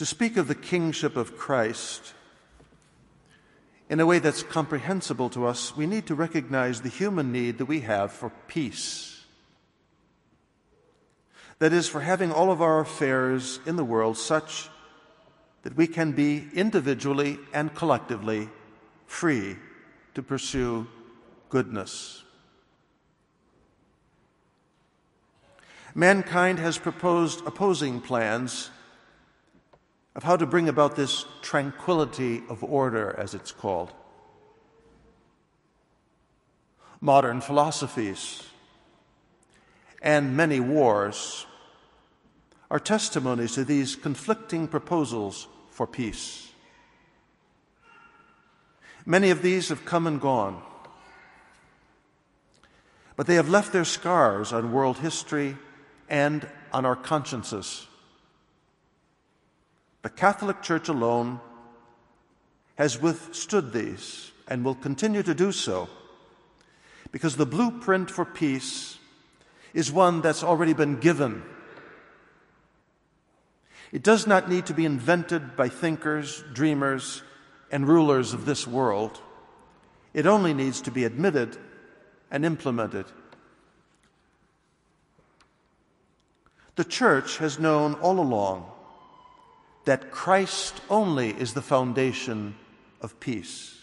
To speak of the kingship of Christ in a way that's comprehensible to us, we need to recognize the human need that we have for peace. That is, for having all of our affairs in the world such that we can be individually and collectively free to pursue goodness. Mankind has proposed opposing plans of how to bring about this tranquility of order, as it's called. Modern philosophies and many wars are testimonies to these conflicting proposals for peace. Many of these have come and gone, but they have left their scars on world history and on our consciences. The Catholic Church alone has withstood these and will continue to do so because the blueprint for peace is one that's already been given. It does not need to be invented by thinkers, dreamers, and rulers of this world. It only needs to be admitted and implemented. The church has known all along that Christ only is the foundation of peace.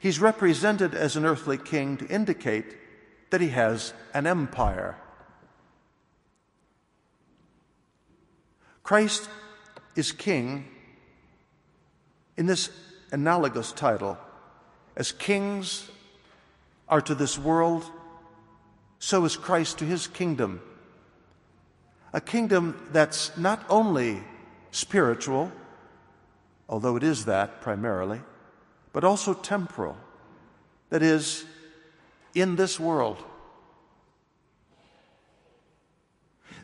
He's represented as an earthly king to indicate that he has an empire. Christ is king in this analogous title. As kings are to this world, so is Christ to his kingdom. A kingdom that's not only spiritual, although it is that primarily, but also temporal, that is, in this world.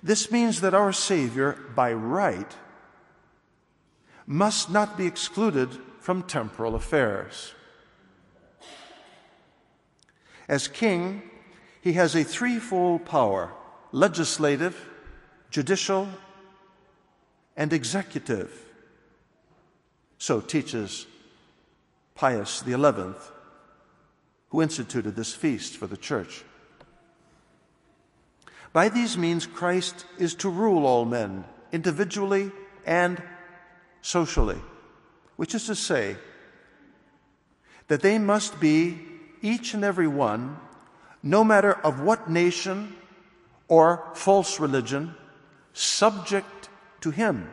This means that our Savior, by right, must not be excluded from temporal affairs. As king, he has a threefold power legislative, judicial, and executive. So teaches Pius XI, who instituted this feast for the church. By these means, Christ is to rule all men, individually and socially, which is to say, that they must be, each and every one, no matter of what nation or false religion, subject to Him,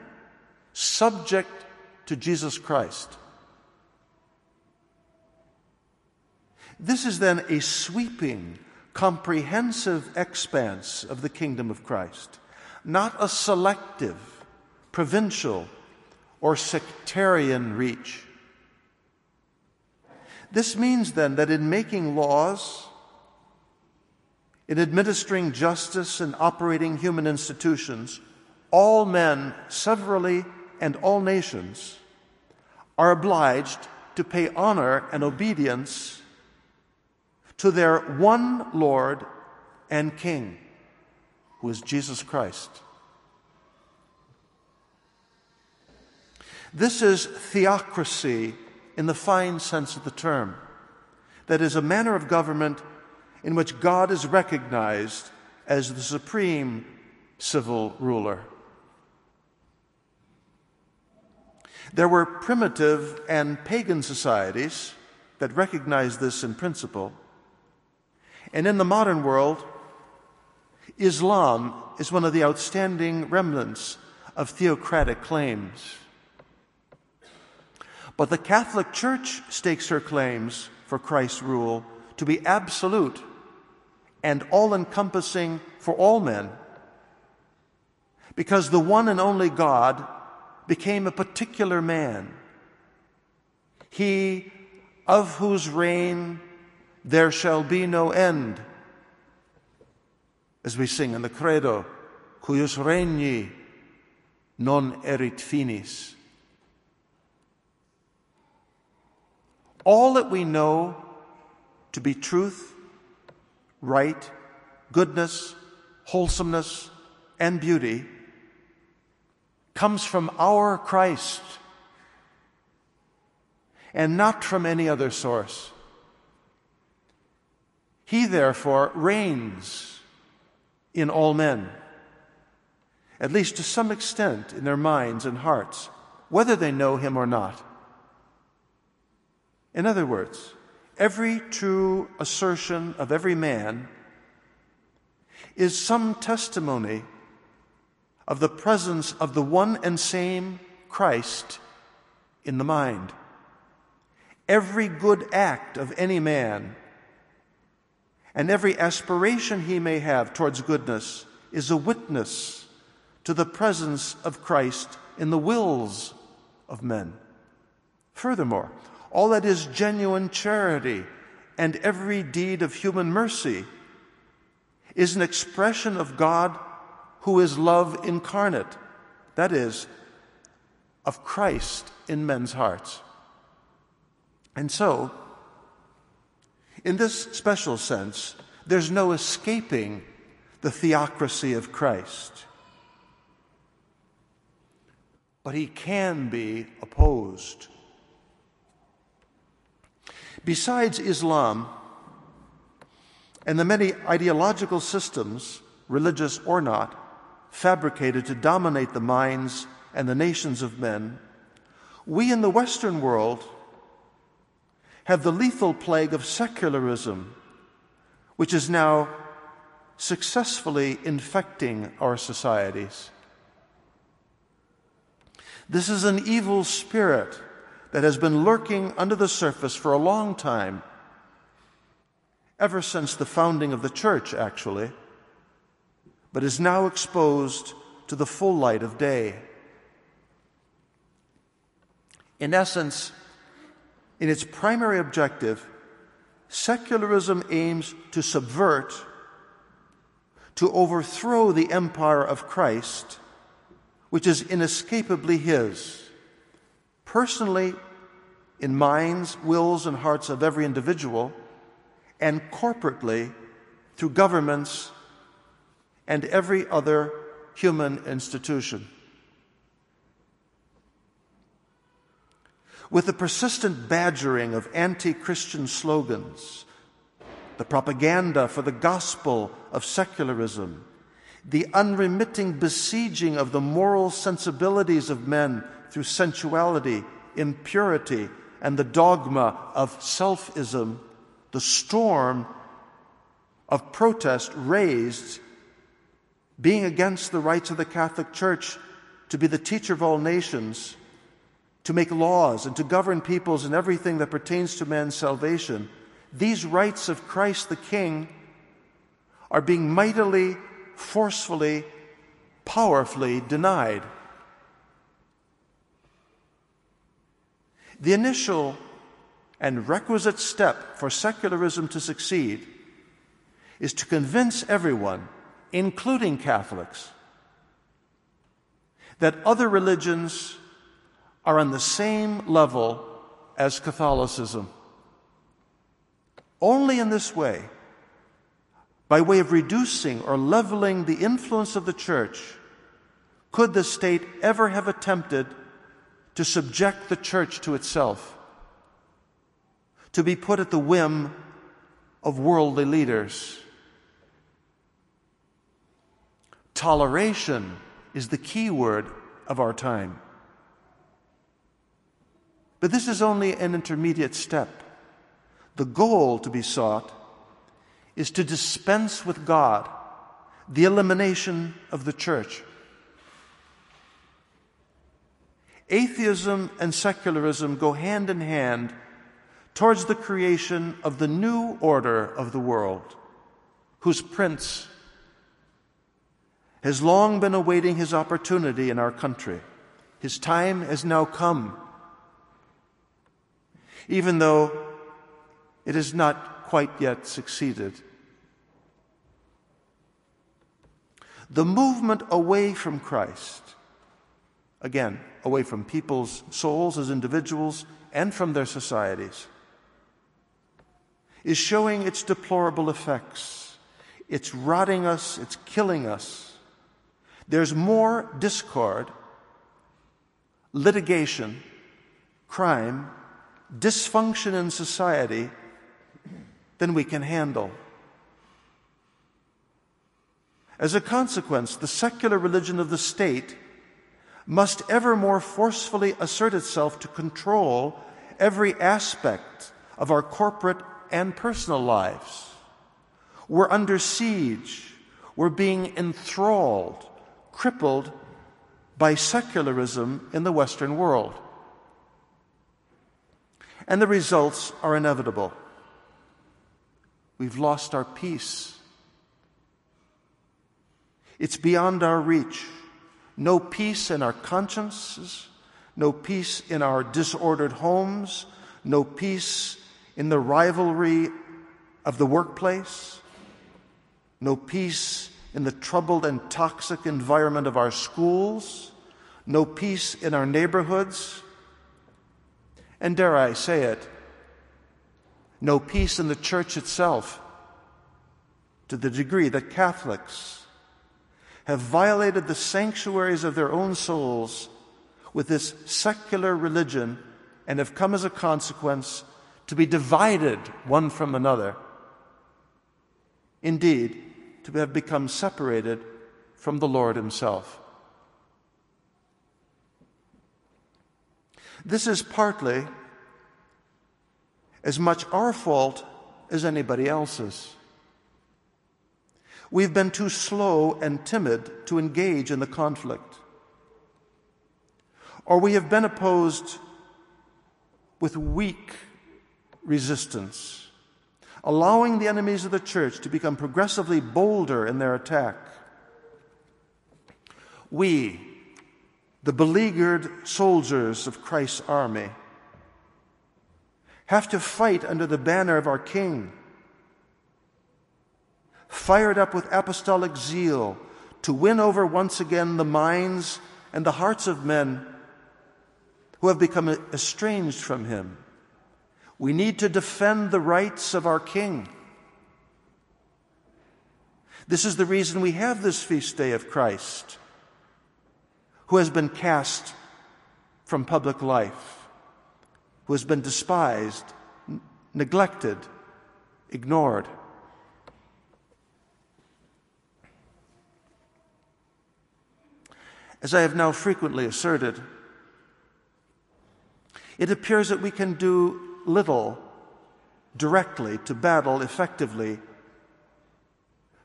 subject to Jesus Christ. This is then a sweeping, comprehensive expanse of the kingdom of Christ, not a selective, provincial, or sectarian reach. This means then that in making laws, in administering justice and operating human institutions, all men severally and all nations are obliged to pay honor and obedience to their one Lord and King, who is Jesus Christ. This is theocracy in the fine sense of the term. That is, a manner of government in which God is recognized as the supreme civil ruler. There were primitive and pagan societies that recognized this in principle. And in the modern world, Islam is one of the outstanding remnants of theocratic claims. But the Catholic Church stakes her claims for Christ's rule to be absolute and all encompassing for all men. Because the one and only God became a particular man. He of whose reign there shall be no end. As we sing in the Credo, cuius regni non erit finis. all that we know to be truth, right, goodness, wholesomeness, and beauty comes from our Christ and not from any other source. He therefore reigns in all men, at least to some extent in their minds and hearts, whether they know him or not. In other words, every true assertion of every man is some testimony of the presence of the one and same Christ in the mind. Every good act of any man and every aspiration he may have towards goodness is a witness to the presence of Christ in the wills of men. Furthermore, all that is genuine charity and every deed of human mercy is an expression of God who is love incarnate, that is, of Christ in men's hearts. And so, in this special sense, there's no escaping the theocracy of Christ. But he can be opposed. Besides Islam and the many ideological systems, religious or not, fabricated to dominate the minds and the nations of men, we in the Western world have the lethal plague of secularism, which is now successfully infecting our societies. This is an evil spirit that has been lurking under the surface for a long time, ever since the founding of the church, actually, but is now exposed to the full light of day. In essence, in its primary objective, secularism aims to subvert, to overthrow the empire of Christ, which is inescapably His, personally in minds, wills, and hearts of every individual, and corporately through governments and every other human institution. with the persistent badgering of anti Christian slogans, the propaganda for the gospel of secularism, the unremitting besieging of the moral sensibilities of men through sensuality, impurity, and the dogma of selfism, the storm of protest raised, being against the rights of the Catholic Church to be the teacher of all nations to make laws and to govern peoples in everything that pertains to man's salvation, these rights of Christ the King are being mightily, forcefully, powerfully denied. The initial and requisite step for secularism to succeed is to convince everyone, including Catholics, that other religions are on the same level as Catholicism. Only in this way, by way of reducing or leveling the influence of the church, could the state ever have attempted to subject the church to itself, to be put at the whim of worldly leaders. Toleration is the key word of our time. But this is only an intermediate step. The goal to be sought is to dispense with God the elimination of the church. Atheism and secularism go hand in hand towards the creation of the new order of the world, whose prince has long been awaiting his opportunity in our country. His time has now come even though it has not quite yet succeeded. The movement away from Christ, again, away from people's souls as individuals and from their societies, is showing its deplorable effects. It's rotting us, it's killing us. There's more discord litigation, crime, dysfunction in society than we can handle. As a consequence, the secular religion of the state must ever more forcefully assert itself to control every aspect of our corporate and personal lives. We're under siege. We're being enthralled, crippled by secularism in the Western world. And the results are inevitable. We've lost our peace. It's beyond our reach. No peace in our consciences, no peace in our disordered homes, no peace in the rivalry of the workplace, no peace in the troubled and toxic environment of our schools, no peace in our neighborhoods, and dare I say it, no peace in the church itself to the degree that Catholics have violated the sanctuaries of their own souls with this secular religion and have come as a consequence to be divided one from another. Indeed, to have become separated from the Lord Himself. This is partly as much our fault as anybody else's. We've been too slow and timid to engage in the conflict. Or we have been opposed with weak resistance, allowing the enemies of the church to become progressively bolder in their attack. We, the beleaguered soldiers of Christ's army, have to fight under the banner of our King, fired up with apostolic zeal to win over once again the minds and the hearts of men who have become estranged from Him. We need to defend the rights of our King. This is the reason we have this feast day of Christ, who has been cast from public life who has been despised, neglected, ignored. As I have now frequently asserted, it appears that we can do little directly to battle effectively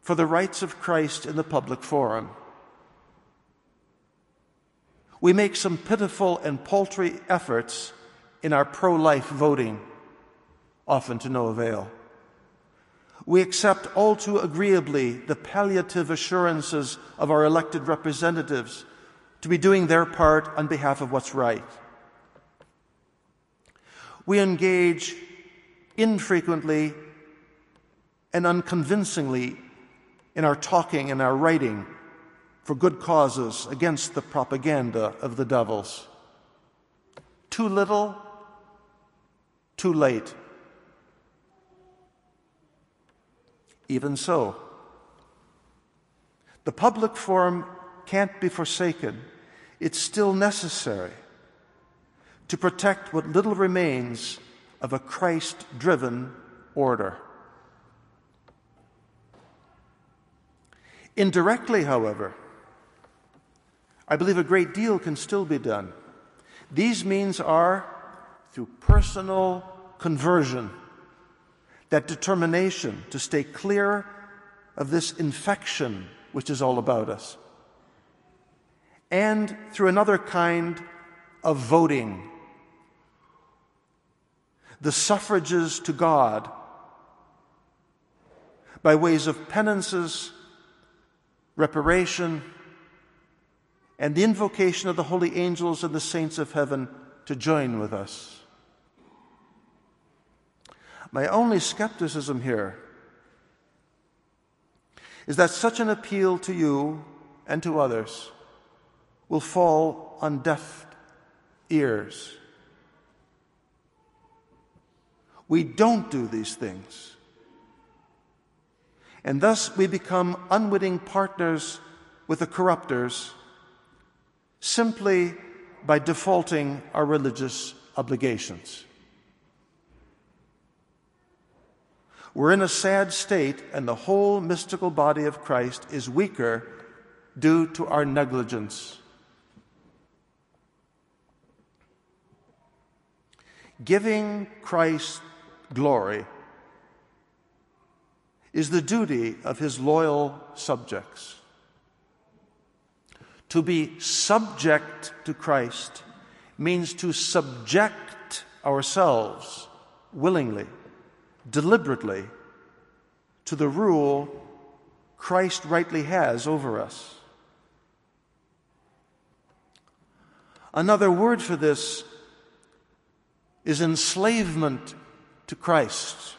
for the rights of Christ in the public forum. We make some pitiful and paltry efforts in our pro life voting, often to no avail. We accept all too agreeably the palliative assurances of our elected representatives to be doing their part on behalf of what's right. We engage infrequently and unconvincingly in our talking and our writing for good causes against the propaganda of the devils. Too little too late. Even so, the public forum can't be forsaken. It's still necessary to protect what little remains of a Christ driven order. Indirectly, however, I believe a great deal can still be done. These means are through personal conversion, that determination to stay clear of this infection which is all about us, and through another kind of voting, the suffrages to God by ways of penances, reparation, and the invocation of the holy angels and the saints of heaven to join with us. My only skepticism here is that such an appeal to you and to others will fall on deaf ears. We don't do these things. And thus we become unwitting partners with the corrupters simply by defaulting our religious obligations. We're in a sad state, and the whole mystical body of Christ is weaker due to our negligence. Giving Christ glory is the duty of his loyal subjects. To be subject to Christ means to subject ourselves willingly, deliberately, to the rule Christ rightly has over us. Another word for this is enslavement to Christ.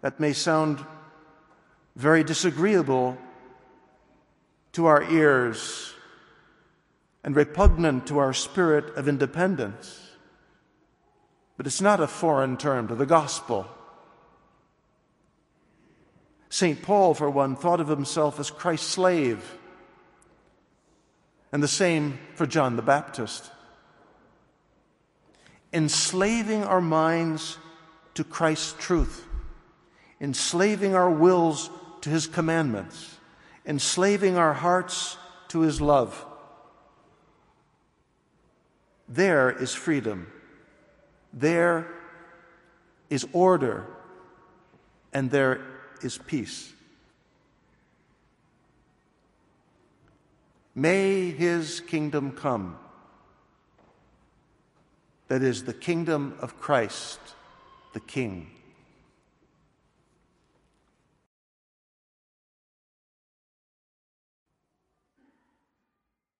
That may sound very disagreeable to our ears and repugnant to our spirit of independence. But it's not a foreign term to the gospel. St. Paul, for one, thought of himself as Christ's slave, and the same for John the Baptist. Enslaving our minds to Christ's truth enslaving our wills to His commandments, enslaving our hearts to His love. There is freedom. There is order. And there is peace. May His kingdom come. That is the kingdom of Christ, the King.